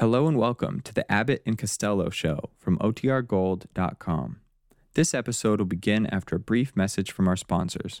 Hello and welcome to the Abbott and Costello Show from OTRGold.com. This episode will begin after a brief message from our sponsors.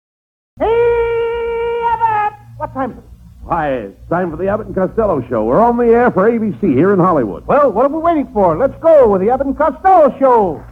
What time is it? Hi, it's time for the Abbott and Costello Show. We're on the air for ABC here in Hollywood. Well, what are we waiting for? Let's go with the Abbott and Costello Show.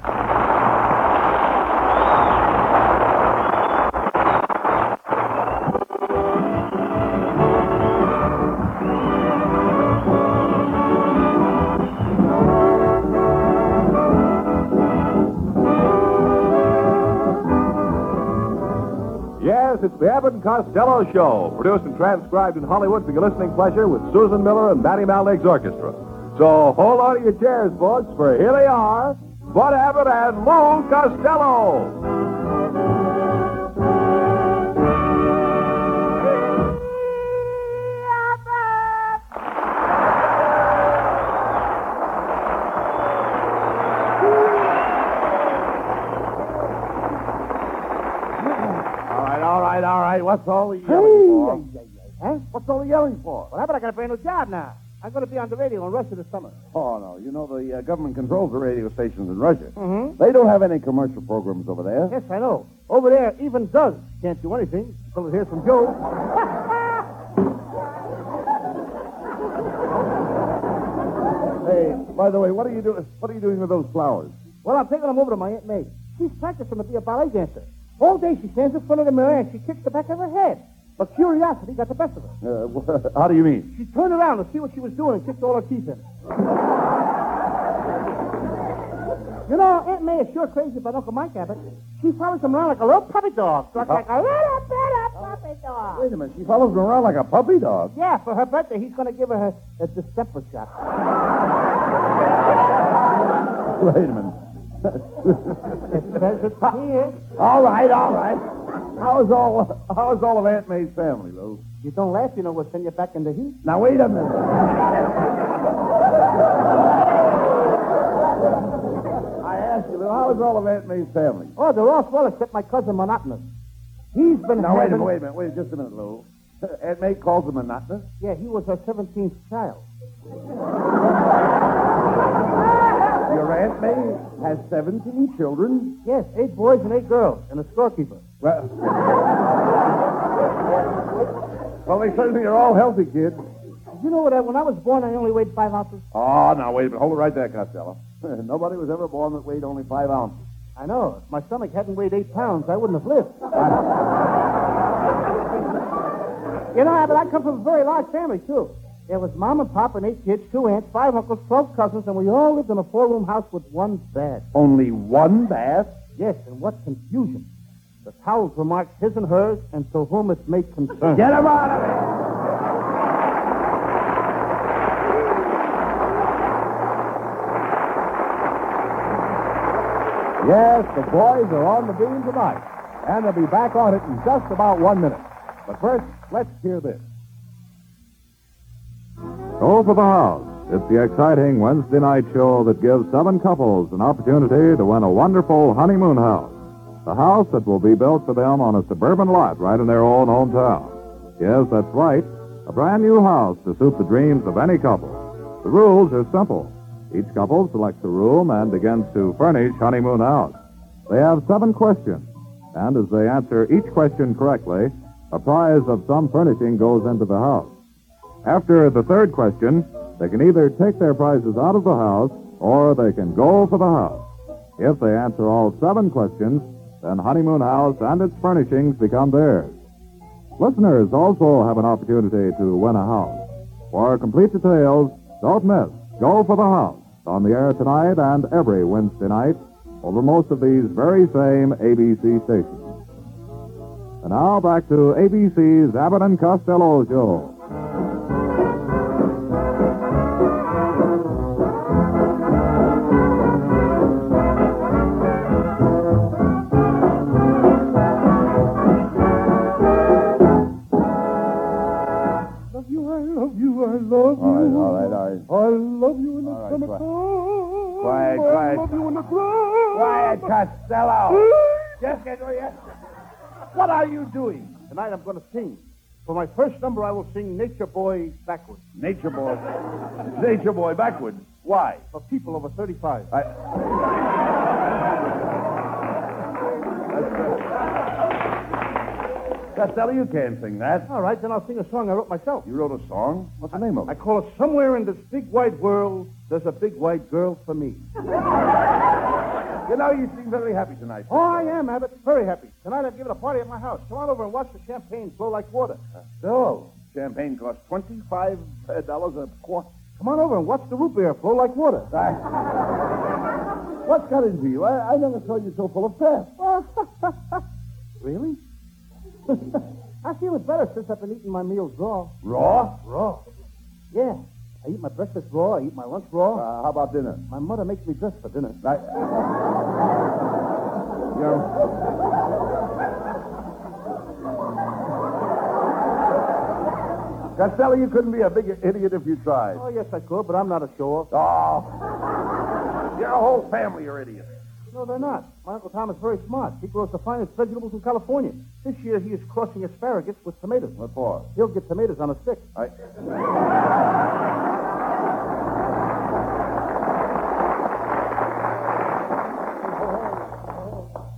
Yes, it's the and Costello Show, produced and transcribed in Hollywood for your listening pleasure with Susan Miller and Matty Malneck's orchestra. So hold on to your chairs, folks, for here they are, Bud Abbott and Lou Costello. All right. What's all the yelling for? Huh? What's all the yelling for? Well, Abbott, I got a brand new job now. I'm going to be on the radio the rest of the summer. Oh, no. You know, the uh, government controls the radio stations in Russia. Mm-hmm. They don't have any commercial programs over there. Yes, I know. Over there, even does can't do anything until it hears from Joe. Hey, by the way, what are you doing? What are you doing with those flowers? well, I'm taking them over to my Aunt May. She's practicing to be a ballet dancer. All day she stands in front of the mirror and she kicks the back of her head. But curiosity got the best of her. Uh, how do you mean? She turned around to see what she was doing and kicked all her teeth in. You know, Aunt May is sure crazy about Uncle Mike Abbott. She follows him around like a little puppy dog. Struck like a little bit of puppy dog. Wait a minute. She follows him around like a puppy dog. Yeah, for her birthday, he's going to give her a, a distemper shot. Wait a minute. It says it's here. all right, all right. How's all how's all of Aunt May's family, Lou? You don't laugh, you know, we'll send you back in the heat. Now wait a minute. I asked you, Lou, how is all of Aunt May's family? Oh, they're all swell except my cousin Monotonous. He's been Now wait a minute, wait a minute, wait just a minute, Lou. Aunt May calls him monotonous. Yeah, he was her 17th child. May has 17 children. Yes, eight boys and eight girls, and a storekeeper. Well, well, they certainly are all healthy kids. Did you know that when I was born, I only weighed five ounces? Oh, now wait a minute. Hold it right there, Costello. Nobody was ever born that weighed only five ounces. I know. If my stomach hadn't weighed eight pounds, I wouldn't have lived. you know, but I come from a very large family, too. There was mom and pop and eight kids, two aunts, five uncles, twelve cousins, and we all lived in a four-room house with one bath. Only one bath? Yes, and what confusion. The towels were marked his and hers, and to whom it may concern. Get him out of here! Yes, the boys are on the beam tonight, and they'll be back on it in just about one minute. But first, let's hear this. Go for the house. It's the exciting Wednesday night show that gives seven couples an opportunity to win a wonderful honeymoon house. The house that will be built for them on a suburban lot right in their own hometown. Yes, that's right. A brand new house to suit the dreams of any couple. The rules are simple. Each couple selects a room and begins to furnish honeymoon house. They have seven questions, and as they answer each question correctly, a prize of some furnishing goes into the house. After the third question, They can either take their prizes out of the house or they can go for the house. If they answer all seven questions, then Honeymoon House and its furnishings become theirs. Listeners also have an opportunity to win a house. For complete details, don't miss Go for the House on the air tonight and every Wednesday night over most of these very same ABC stations. And now back to ABC's Abbott and Costello Show. Love you, I love you. All right, all right, all right. I love you in the All right, summertime. Quiet, I quiet. love you in the ground. Quiet, Costello. Yes, yes, oh, yes. What are you doing? Tonight I'm going to sing. For my first number, I will sing Nature Boy backwards. Nature boy. Nature boy backwards. Why? For people over 35. I... Costello, you can't sing that. All right, then I'll sing a song I wrote myself. You wrote a song? What's the name of it? I call it Somewhere in this Big White World, There's a Big White Girl for Me. You know, you seem very happy tonight. Oh, I am, Abbott. Very happy. Tonight I've given a party at my house. Come on over and watch the champagne flow like water. So, champagne costs $25 a quart. Come on over and watch the root beer flow like water. What's got into you? I, I never saw you so full of pep. Really? I feel it better since I've been eating my meals raw. Raw? Raw? Yeah. I eat my breakfast raw. I eat my lunch raw. Uh, how about dinner? my mother makes me dress for dinner. I... You're... Costello, you couldn't be a big idiot if you tried. Oh, yes, I could, but I'm not a show-off. Oh. Your whole family are idiots. No, they're not. My Uncle Tom is very smart. He grows the finest vegetables in California. This year he is crossing asparagus with tomatoes. What for? He'll get tomatoes on a stick. I...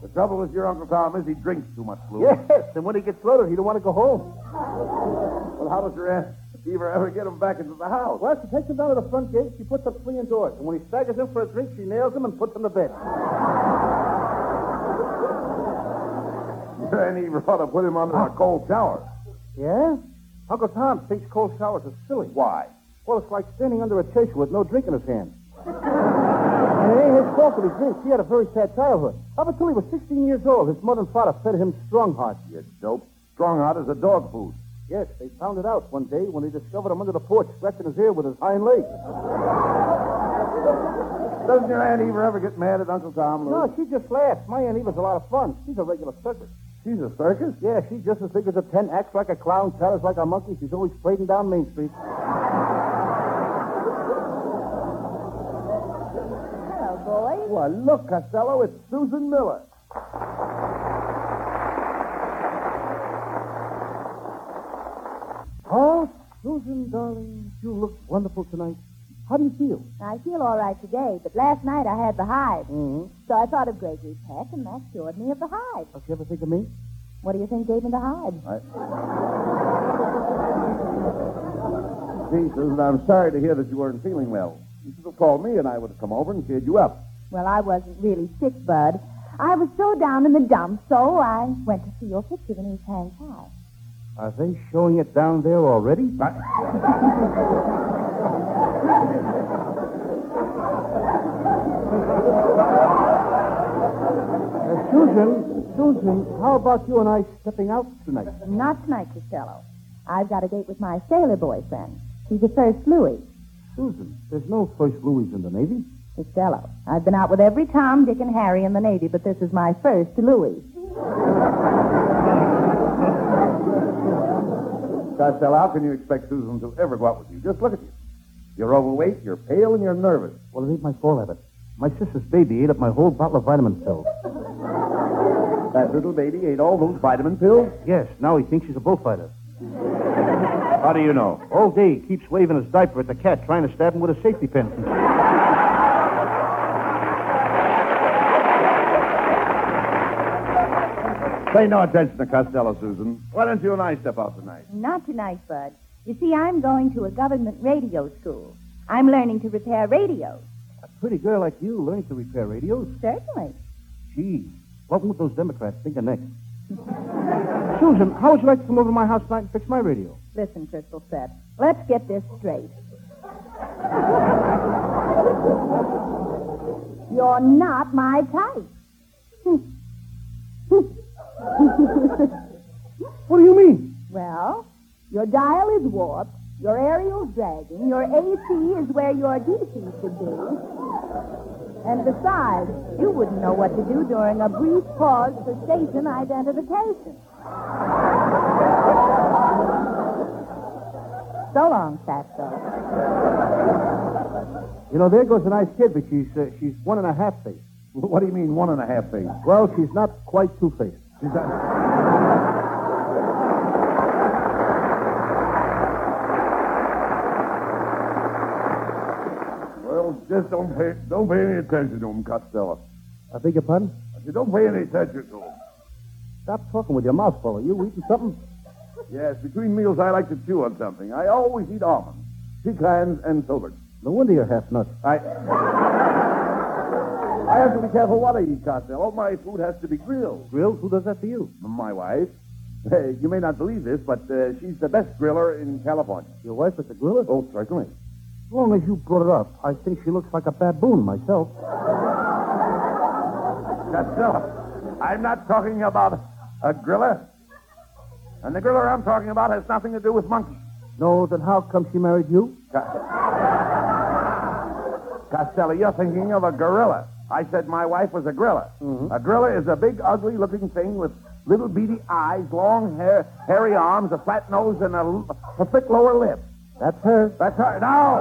The trouble with your Uncle Tom is he drinks too much fluid. Yes, and when he gets loaded, he don't want to go home. Well, how does your Aunt Eva ever get him back into the house? Well, she takes him down to the front gate. She puts up three indoors. And when he staggers in for a drink, she nails him and puts him to bed. Aunt Eva ought to put him under a cold shower. Yeah? Uncle Tom thinks cold showers are silly. Why? Well, it's like standing under a chaser with no drink in his hand. and it ain't his fault that he drinks. He had a very sad childhood. Up until he was 16 years old, his mother and father fed him Strongheart. You dope. Strongheart is a dog food. Yes, they found it out one day when they discovered him under the porch, scratching his ear with his hind leg. Doesn't your Aunt Eva ever get mad at Uncle Tom, Lou? No, she just laughs. My Aunt Eva's a lot of fun. She's a regular circus. She's a circus? Yeah, she's just as big as a tent, acts like a clown, chatters like a monkey. She's always parading down Main Street. Hello, boys. Why, look, Costello, it's Susan Miller. Oh, Susan, darling, you look wonderful tonight. How do you feel? I feel all right today, but last night I had the hive. Mm-hmm. So I thought of Gregory Peck, and that cured me of the hive. Don't you ever think of me? What do you think gave me the hive? Gee, Susan, I'm sorry to hear that you weren't feeling well. You should have called me, and I would have come over and cheered you up. Well, I wasn't really sick, Bud. I was so down in the dumps, so I went to see your picture beneath Hank's house. Are they showing it down there already? Uh, Susan, Susan, how about you and I stepping out tonight? Not tonight, Costello. I've got a date with my sailor boyfriend. He's a first Louis. Susan, there's no first Louis in the Navy. Costello. I've been out with every Tom, Dick, and Harry in the Navy, but this is my first Louis. Costello, how can you expect Susan to ever go out with you? Just look at you. You're overweight, you're pale, and you're nervous. Well, it ain't my fault, Abbott. My sister's baby ate up my whole bottle of vitamin pills. That little baby ate all those vitamin pills? Yes, now he thinks she's a bullfighter. How do you know? All day he keeps waving his diaper at the cat, trying to stab him with a safety pin. Pay no attention to Costello, Susan. Why don't you and I step out tonight? Not tonight, Bud. You see, I'm going to a government radio school. I'm learning to repair radios. A pretty girl like you learning to repair radios? Certainly. Gee, what would those Democrats think of next? Susan, how would you like to come over to my house tonight and fix my radio? Listen, Costello, let's get this straight. You're not my type. What do you mean? well, your dial is warped, your aerial's dragging, your AC is where your DC should be. And besides, you wouldn't know what to do during a brief pause for station identification. So long, Fatso. You know, there goes a nice kid, but she's uh, she's one and a half faced. What do you mean, one and a half face? Well, she's not quite two faced. She's not... Well, just don't pay, don't pay any attention to him, Costello. I beg your pardon? I said, don't pay any attention to him. Stop talking with your mouth full. Are you eating something? Yes, between meals, I like to chew on something. I always eat almonds, pecans, and filberts. No wonder you're half nuts. I. I have to be careful what I eat, Costello. My food has to be grilled. Grilled? Who does that for you? My wife. Hey, you may not believe this, but uh, she's the best griller in California. Your wife is a griller? Oh, certainly. As long as you brought it up, I think she looks like a baboon myself. Costello, I'm not talking about a griller. And the griller I'm talking about has nothing to do with monkeys. No, then how come she married you? Costello, you're thinking of a gorilla. I said my wife was a griller. Mm-hmm. A gorilla is a big, ugly-looking thing with little beady eyes, long hair, hairy arms, a flat nose, and a, a thick lower lip. That's her. That's her. No!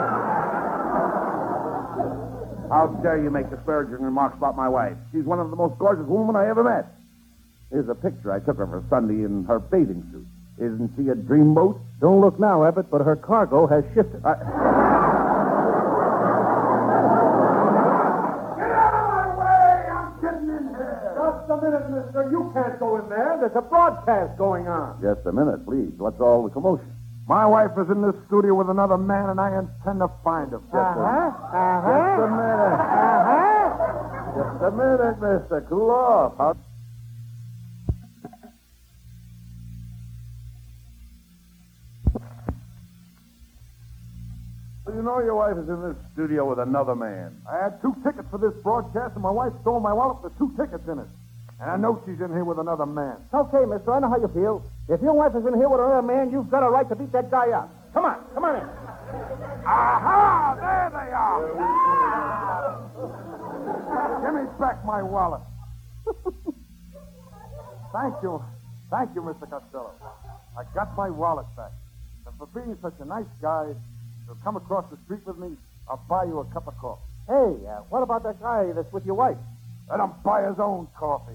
How dare you make disparaging remarks about my wife? She's one of the most gorgeous women I ever met. Here's a picture I took of her Sunday in her bathing suit. Isn't she a dreamboat? Don't look now, Abbott, but her cargo has shifted. Get out of my way! I'm getting in here. Just a minute, mister. You can't go in there. There's a broadcast going on. Just a minute, please. What's all the commotion? My wife is in this studio with another man, and I intend to find him. Just Uh-huh. a, just a minute. Uh-huh. Just a minute, mister. Cool off. Well, You know your wife is in this studio with another man. I had two tickets for this broadcast, and my wife stole my wallet with two tickets in it. And I know she's in here with another man. Okay, mister. I know how you feel. If your wife is in here with another man, you've got a right to beat that guy up. Come on. Come on in. Aha! There they are! Give me back my wallet. Thank you. Thank you, Mr. Costello. I got my wallet back. And for being such a nice guy, to come across the street with me, I'll buy you a cup of coffee. Hey, uh, what about that guy that's with your wife? Let him buy his own coffee.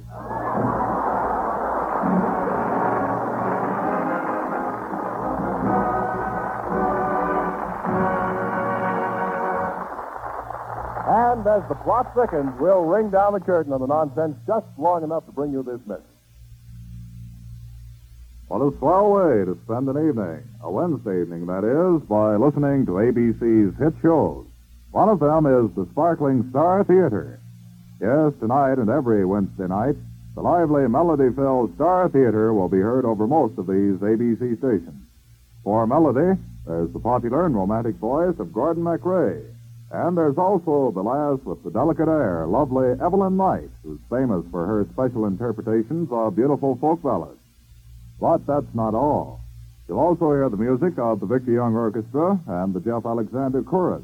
And as the plot thickens, we'll ring down the curtain on the nonsense just long enough to bring you this message. What a swell way to spend an evening, a Wednesday evening, that is, by listening to ABC's hit shows. One of them is the sparkling Star Theater. Yes, tonight and every Wednesday night, the lively melody-filled Star Theater will be heard over most of these ABC stations. For melody, there's the popular and romantic voice of Gordon MacRae. And there's also the lass with the delicate air, lovely Evelyn Knight, who's famous for her special interpretations of beautiful folk ballads. But that's not all. You'll also hear the music of the Victor Young Orchestra and the Jeff Alexander Chorus.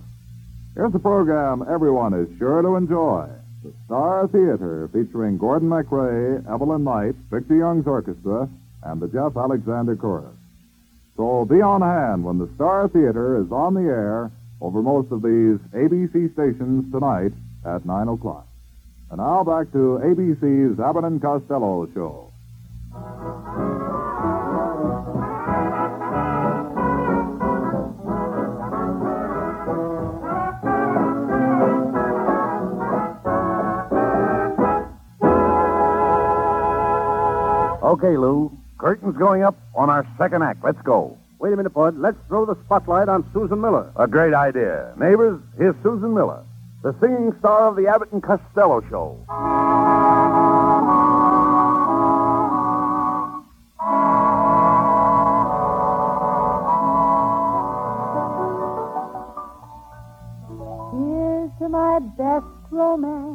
Here's a program everyone is sure to enjoy. The Star Theater, featuring Gordon MacRae, Evelyn Knight, Victor Young's Orchestra, and the Jeff Alexander Chorus. So be on hand when the Star Theater is on the air over most of these ABC stations tonight at 9 o'clock. And now back to ABC's Abbott and Costello Show. Okay, Lou. Curtain's going up on our second act. Let's go. Wait a minute, Bud. Let's throw the spotlight on Susan Miller. A great idea. Neighbors, here's Susan Miller, the singing star of the Abbott and Costello show. Here's to my best romance.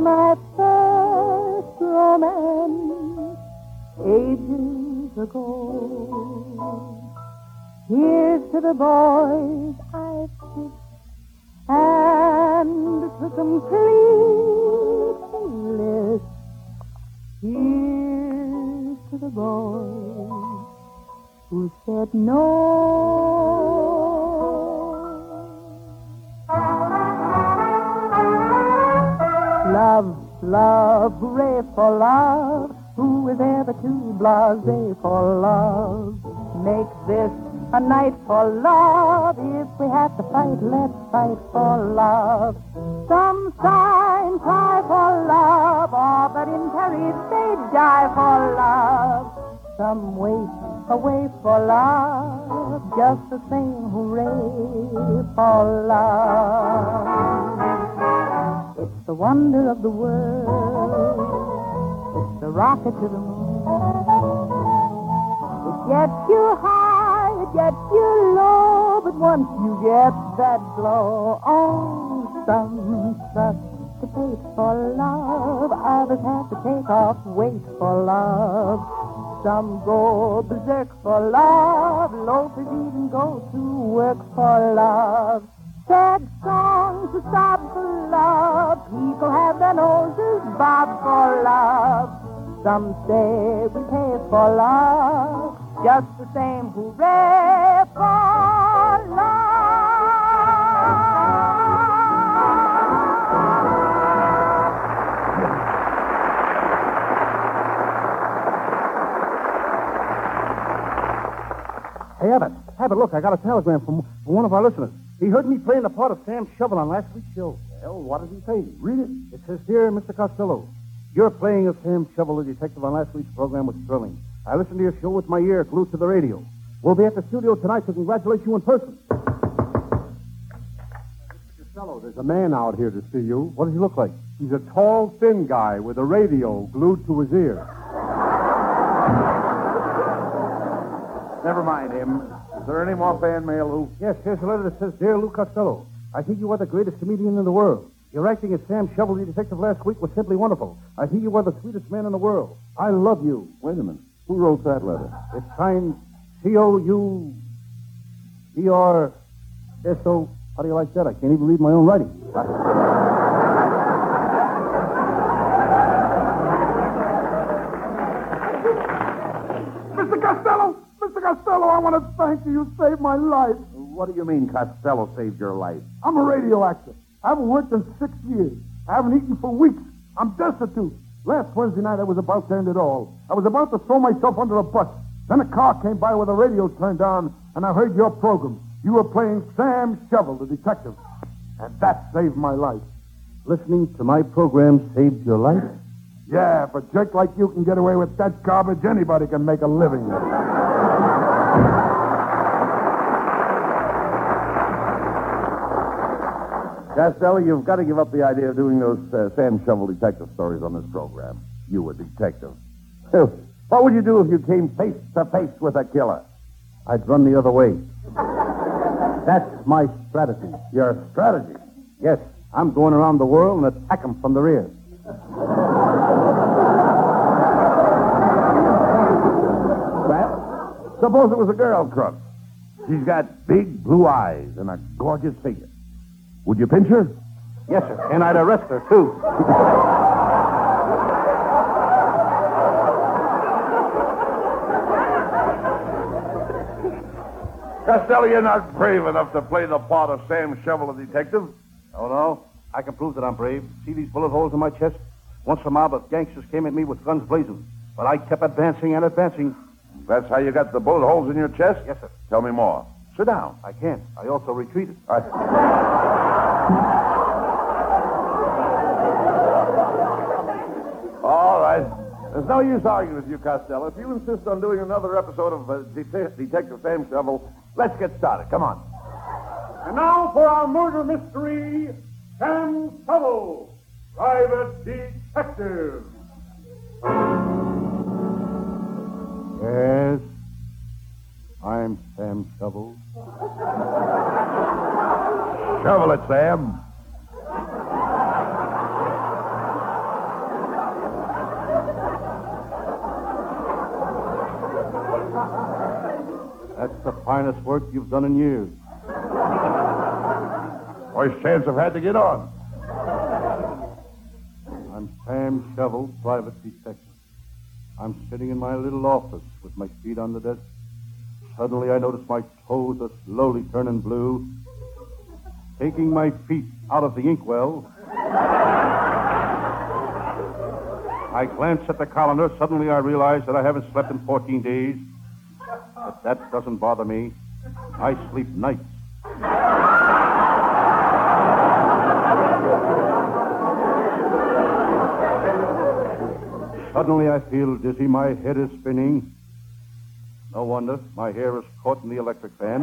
My first romance ages ago. Here's to the boys I've kissed and to complete list. Here's to the boys who said no. Love, hooray for love. Who is ever too blasé for love? Make this a night for love. If we have to fight, let's fight for love. Some sign cry for love, or but in Paris they die for love. Some wait away for love, just the same hooray for love. It's the wonder of the world. It's the rocket to the moon. It gets you high, it gets you low, but once you get that glow, oh, some fate for love, others have to take off weight for love. Some go berserk for love, loafers even go to work for love. Sad songs to sob for love, people have their noses bobbed for love. Some say we pay for love, just the same hooray for love. Hey, Abbott. Abbott, look, I got a telegram from one of our listeners. He heard me playing the part of Sam Shovel on last week's show. Well, what does he say? Read it. It says, Dear Mr. Costello, your playing of Sam Shovel, the detective, on last week's program was thrilling. I listened to your show with my ear glued to the radio. We'll be at the studio tonight to congratulate you in person. Mr. Costello, there's a man out here to see you. What does he look like? He's a tall, thin guy with a radio glued to his ear. Never mind him. Is there any more fan mail, Lou? Yes, here's a letter that says, Dear Lou Costello, I think you are the greatest comedian in the world. Your acting as Sam Shovel, the detective, last week was simply wonderful. I think you are the sweetest man in the world. I love you. Wait a minute. Who wrote that letter? It's signed C-O-U... E-R... S-O... How do you like that? I can't even read my own writing. Mr. Costello! Mr. Costello, I want to thank you. You saved my life. What do you mean Costello saved your life? I'm a radio actor. I haven't worked in six years. I haven't eaten for weeks. I'm destitute. Last Wednesday night, I was about to end it all. I was about to throw myself under a bus. Then a car came by with the radio turned on, and I heard your program. You were playing Sam Shovel, the detective. And that saved my life. Listening to my program saved your life? Yeah, if a jerk like you can get away with that garbage, anybody can make a living. Costello, you've got to give up the idea of doing those uh, Sam Shovel detective stories on this program. You a detective. what would you do if you came face to face with a killer? I'd run the other way. That's my strategy. Your strategy? Yes, I'm going around the world and attack 'em from the rear. Well, suppose it was a girl crook. She's got big blue eyes and a gorgeous figure. Would you pinch her? Yes, sir. And I'd arrest her, too. Costello, you're not brave enough to play the part of Sam Shovel, the detective. Oh, no? I can prove that I'm brave. See these bullet holes in my chest? Once a mob of gangsters came at me with guns blazing. But I kept advancing and advancing. That's how you got the bullet holes in your chest? Yes, sir. Tell me more. Sit down. I can't. I also retreated. I... All right. There's no use arguing with you, Costello. If you insist on doing another episode of uh, Det- Detective Sam Shovel, let's get started. Come on. And now for our murder mystery, Sam Shovel, private detective. Yes, I'm Sam Shovel. Shovel it, Sam. That's the finest work you've done in years. Worst chance I've had to get on. I'm Sam Shovel, private detective. I'm sitting in my little office with my feet on the desk. Suddenly, I notice my toes are slowly turning blue. Taking my feet out of the inkwell, I glance at the calendar. Suddenly, I realize that I haven't slept in 14 days. But that doesn't bother me. I sleep nights. Suddenly, I feel dizzy. My head is spinning. No wonder. My hair is caught in the electric fan.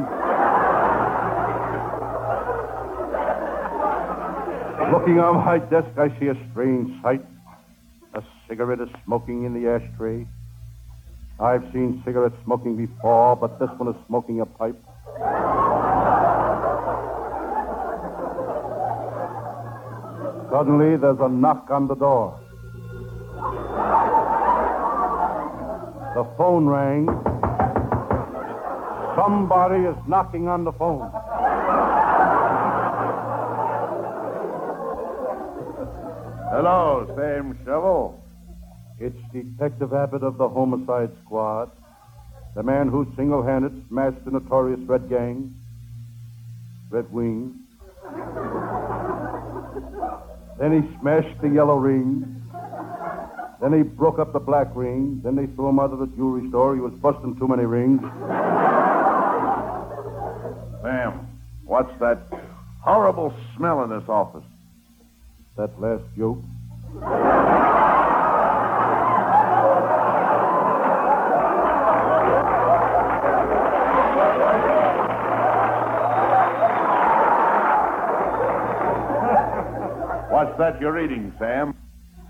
Looking on my desk, I see a strange sight. A cigarette is smoking in the ashtray. I've seen cigarette smoking before, but this one is smoking a pipe. Suddenly, there's a knock on the door. The phone rang. Somebody is knocking on the phone. Hello, Sam Shovel. It's Detective Abbott of the Homicide Squad, the man who single handed smashed the notorious Red Gang, Red Wing. Then he smashed the Yellow Ring. Then he broke up the Black Ring. Then they threw him out of the jewelry store. He was busting too many rings. Sam, what's that horrible smell in this office? That last joke. What's that you're reading, Sam?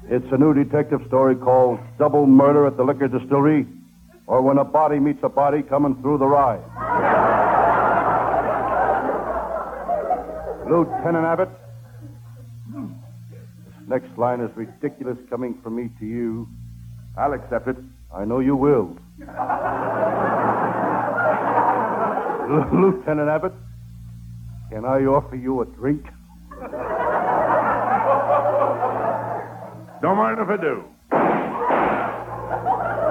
It's a new detective story called Double Murder at the Liquor Distillery, or When a Body Meets a Body Coming Through the Rye. Lieutenant Abbott, this next line is ridiculous coming from me to you. I'll accept it. I know you will. L- Lieutenant Abbott, can I offer you a drink? Don't mind if I do.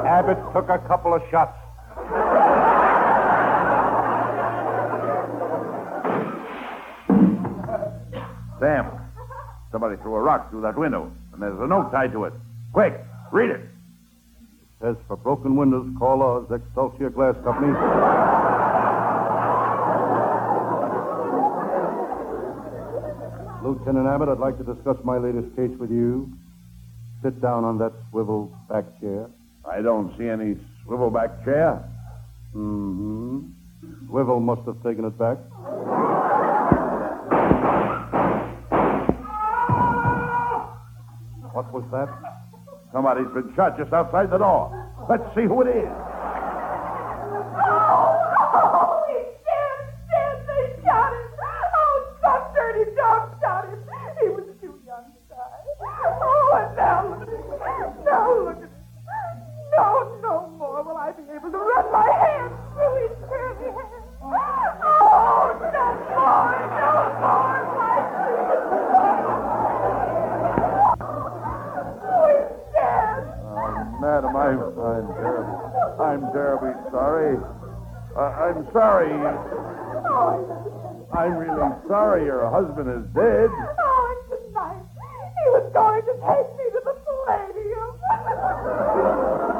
Abbott took a couple of shots. Somebody threw a rock through that window, and there's a note tied to it. Quick, read it. It says for broken windows, call us, Excelsior Glass Company. Lieutenant Abbott, I'd like to discuss my latest case with you. Sit down on that swivel back chair. I don't see any swivel-back chair. Mm-hmm. Swivel must have taken it back. What was that? Somebody's been shot just outside the door. Let's see who it is. Sorry. Uh, I'm sorry. I'm really sorry your husband is dead. Oh, he was going to take me to the Palladium.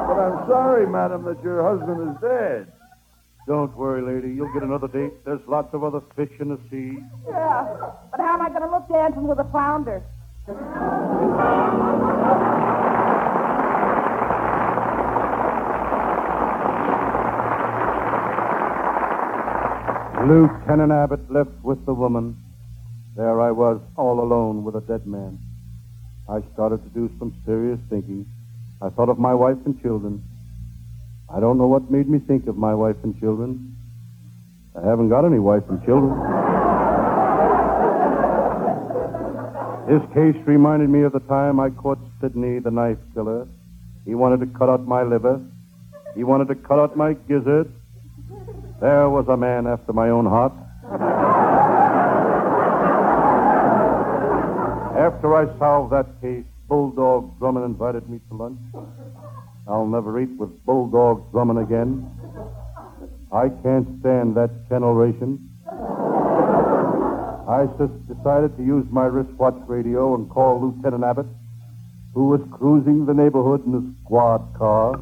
But I'm sorry, madam, that your husband is dead. Don't worry, lady. You'll get another date. There's lots of other fish in the sea. yeah, but how am I going to look dancing with a flounder? Lieutenant Abbott left with the woman. There I was, all alone with a dead man. I started to do some serious thinking. I thought of my wife and children. I don't know what made me think of my wife and children. I haven't got any wife and children. This case reminded me of the time I caught Sidney, the knife killer. He wanted to cut out my liver. He wanted to cut out my gizzard. There was a man after my own heart. After I solved that case, Bulldog Drummond invited me to lunch. I'll never eat with Bulldog Drummond again. I can't stand that Ken-L Ration. I just decided to use my wristwatch radio and call Lieutenant Abbott, who was cruising the neighborhood in a squad car.